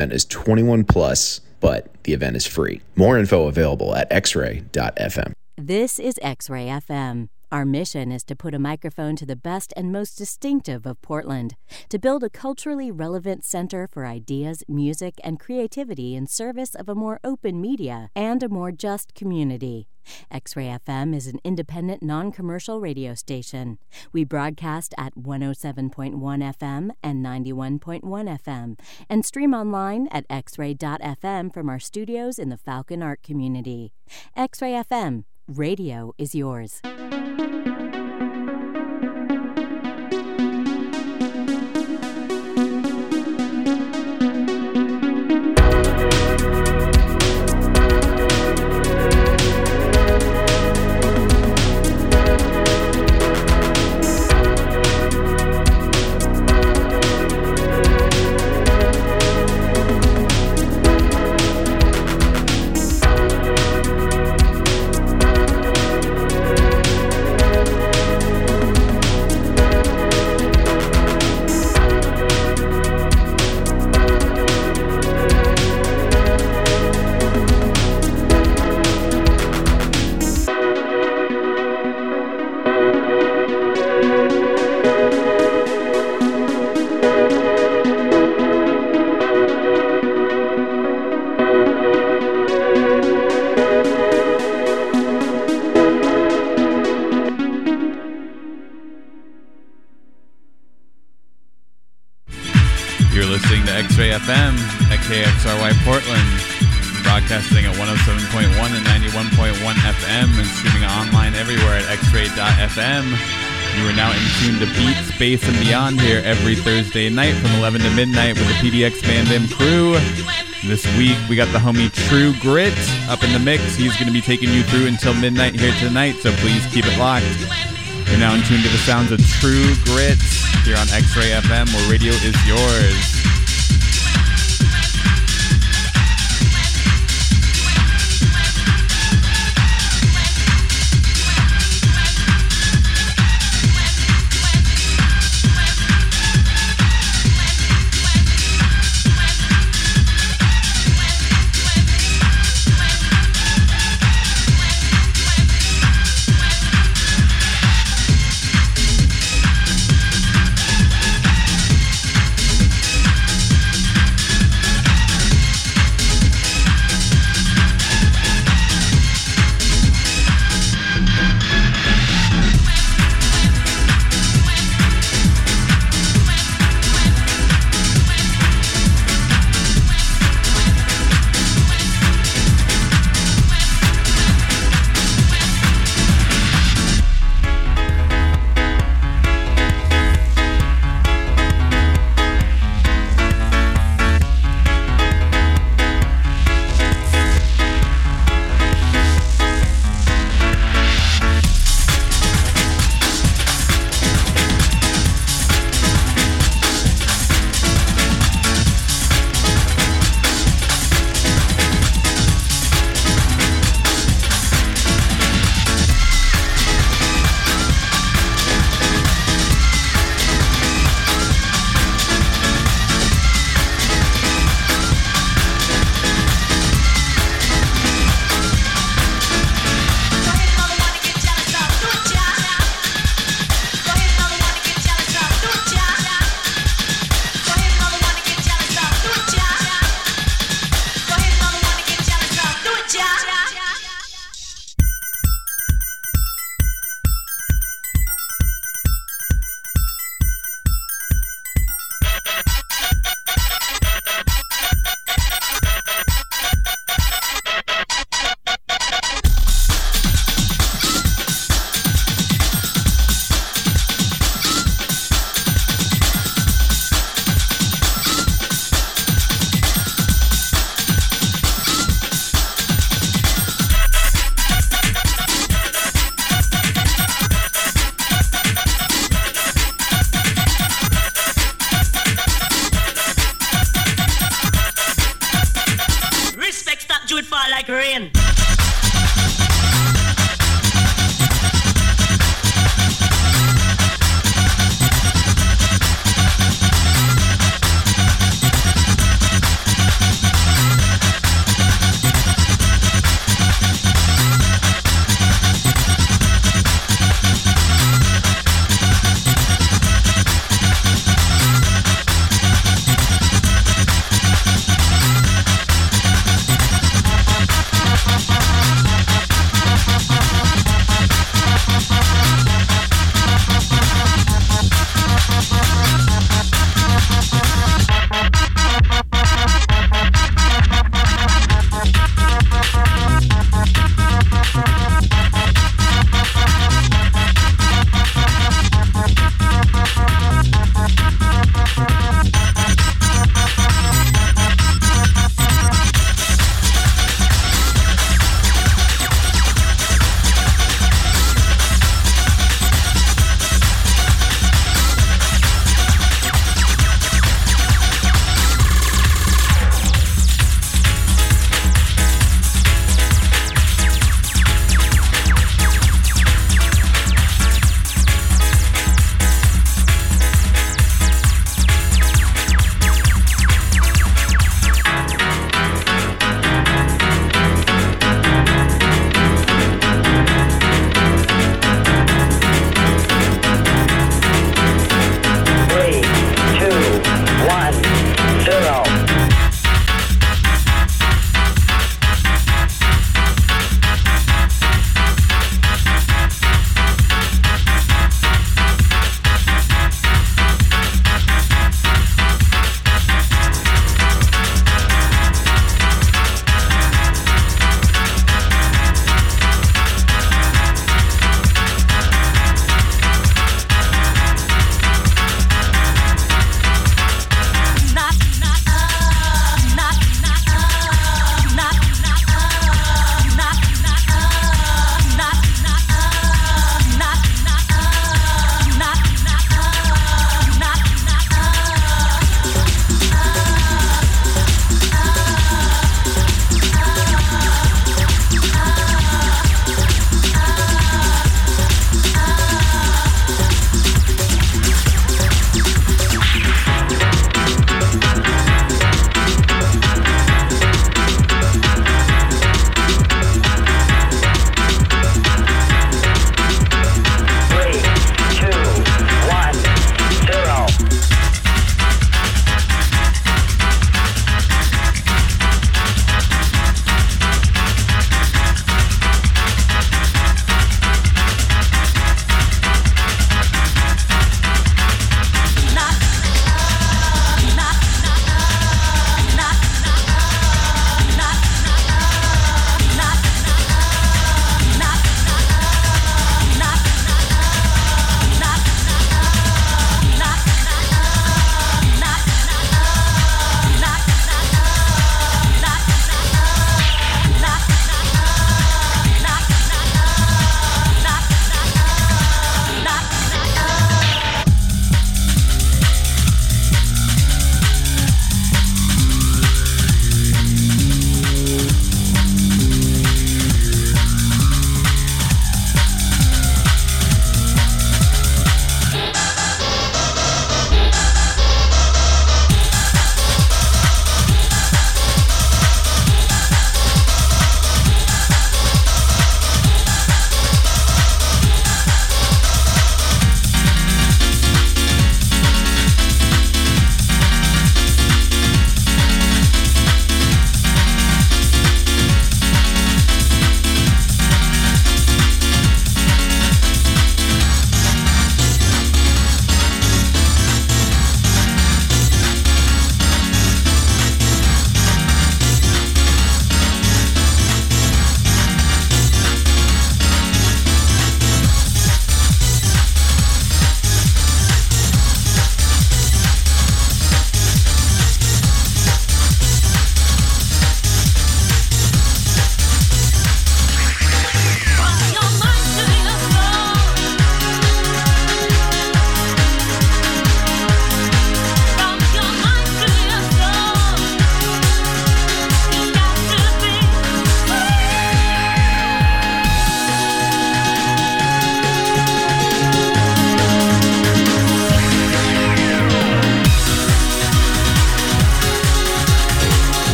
and is 21 plus, but the event is free. More info available at xray.fm. This is X Ray FM. Our mission is to put a microphone to the best and most distinctive of Portland, to build a culturally relevant center for ideas, music, and creativity in service of a more open media and a more just community. X Ray FM is an independent, non commercial radio station. We broadcast at 107.1 FM and 91.1 FM and stream online at xray.fm from our studios in the Falcon Art community. X Ray FM, radio is yours. xray.fm. You are now in tune to Beats, Bass, and Beyond here every Thursday night from 11 to midnight with the PDX Mandem crew. This week we got the homie Tru Gryt up in the mix. He's going to be taking you through until midnight here tonight, so please keep it locked. You're now in tune to the sounds of Tru Gryt here on X-Ray FM, where radio is yours.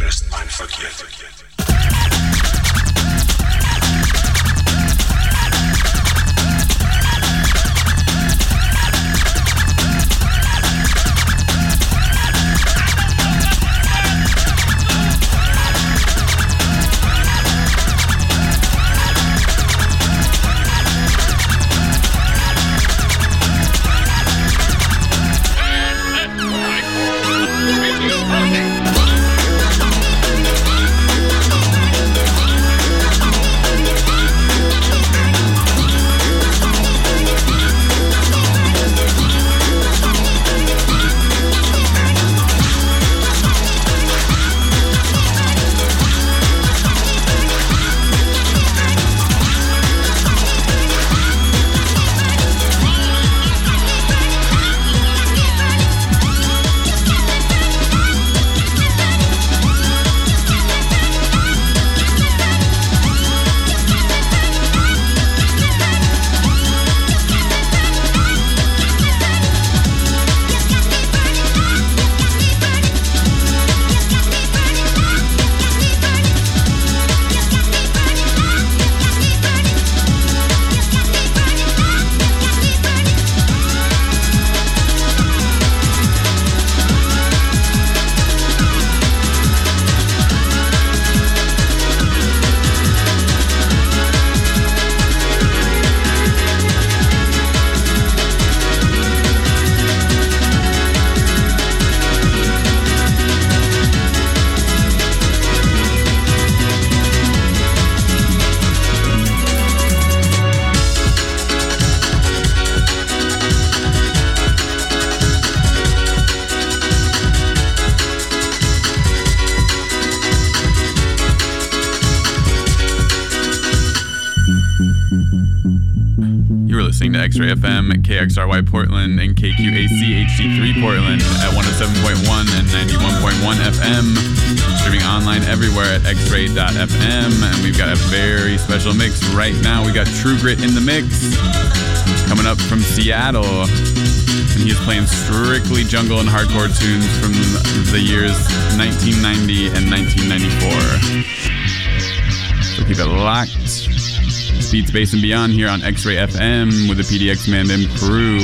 Best mind. X-Ray FM, KXRY Portland, and KQAC HD3 Portland at 107.1 and 91.1 FM. Streaming online everywhere at xray.fm. And we've got a very special mix right now. We got Tru Gryt in the mix coming up from Seattle. And he's playing strictly jungle and hardcore tunes from the years 1990 and 1994. So keep it locked. Beats Bass and Beyond here on X Ray FM with the PDX Mandem crew.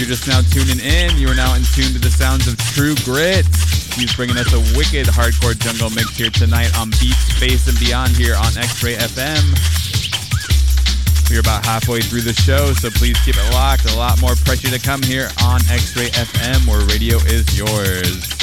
You're just now tuning in. You are now in tune to the sounds of Tru Gryt. He's bringing us a wicked hardcore jungle mix here tonight on Beats, Bass, and Beyond here on X-Ray FM. We're about halfway through the show, so please keep it locked. A lot more pressure to come here on X-Ray FM, where radio is yours.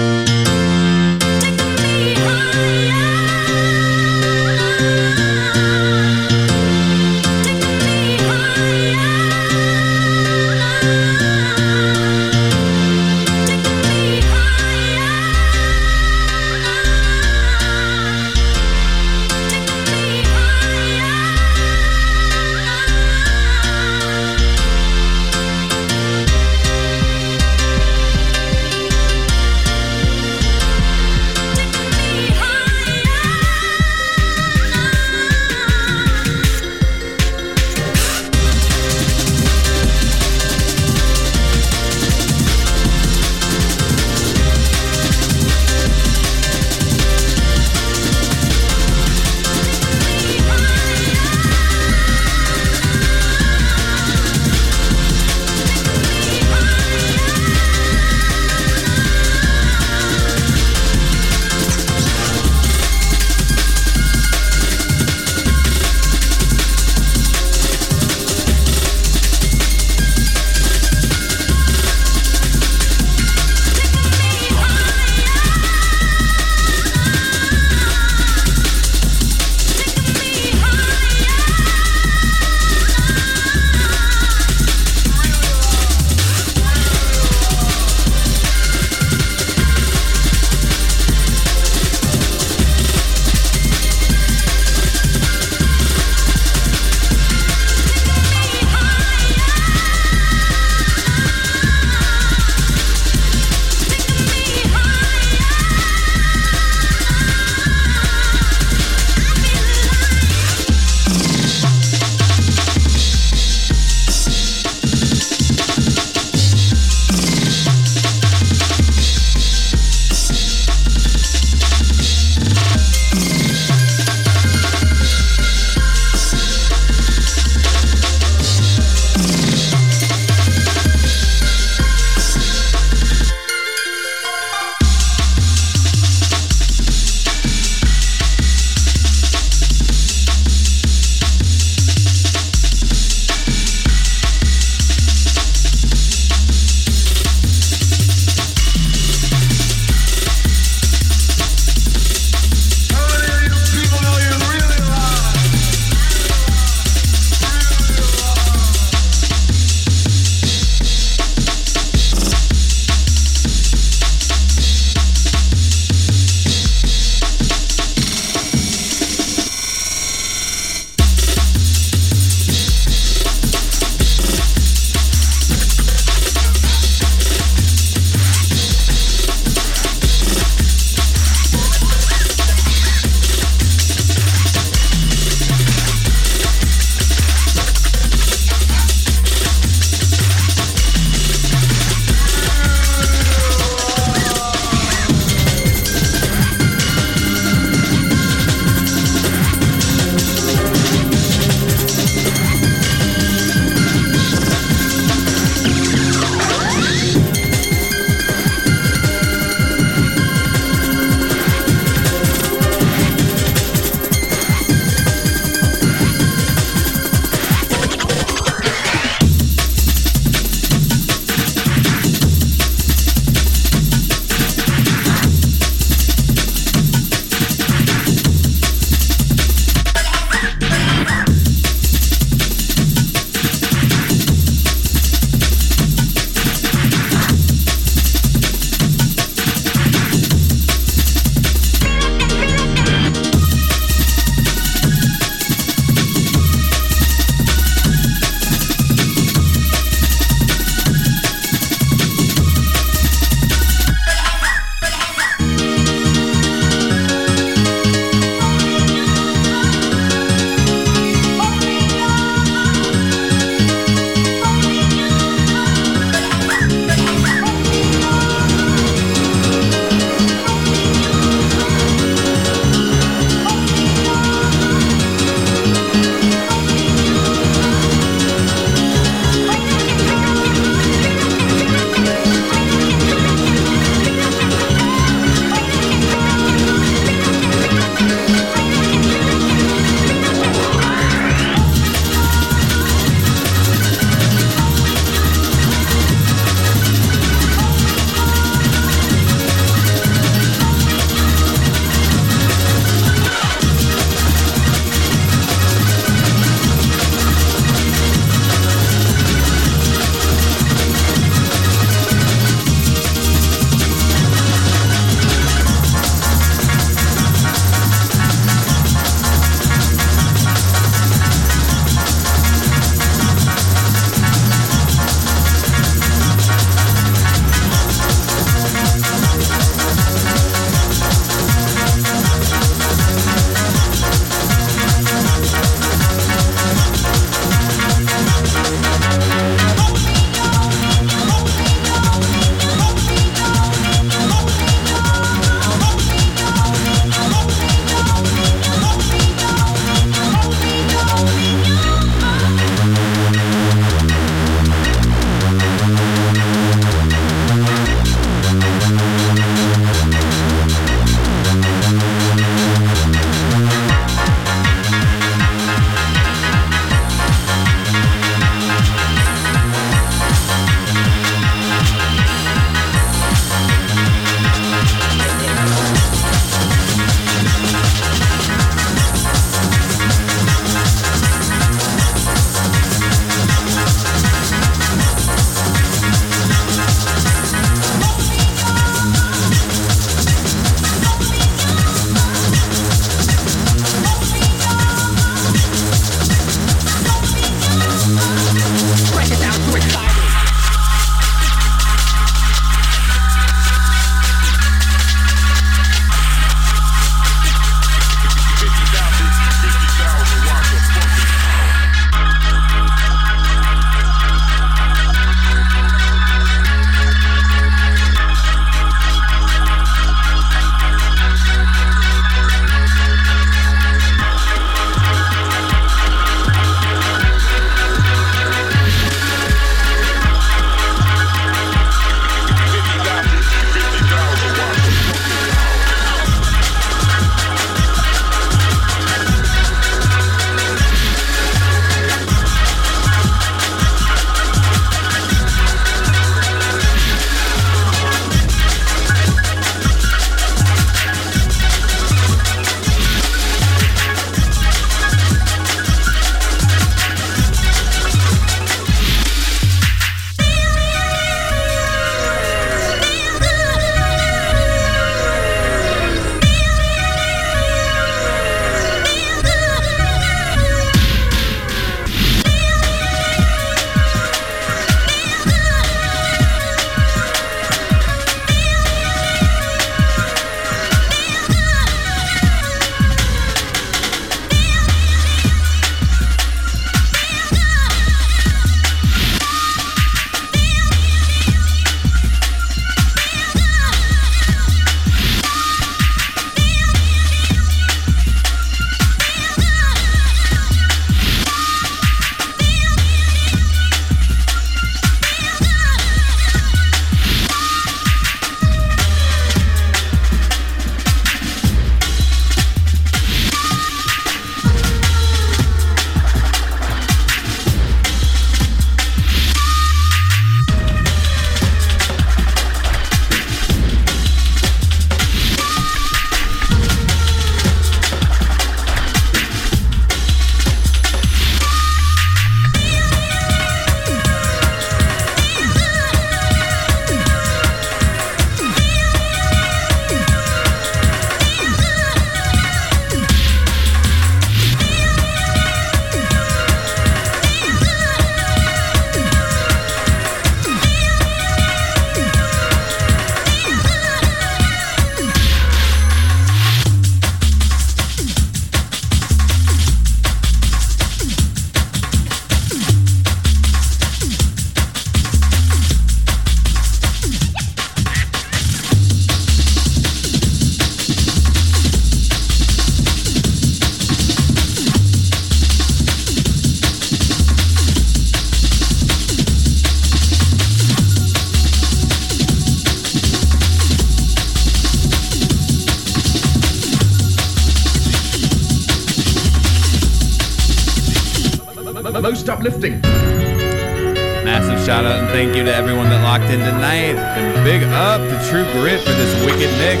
Tru Gryt for this wicked mix.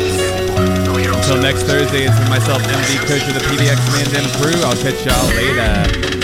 Until next Thursday, it's been myself, MD Coach of the PDX Man crew. I'll catch y'all later.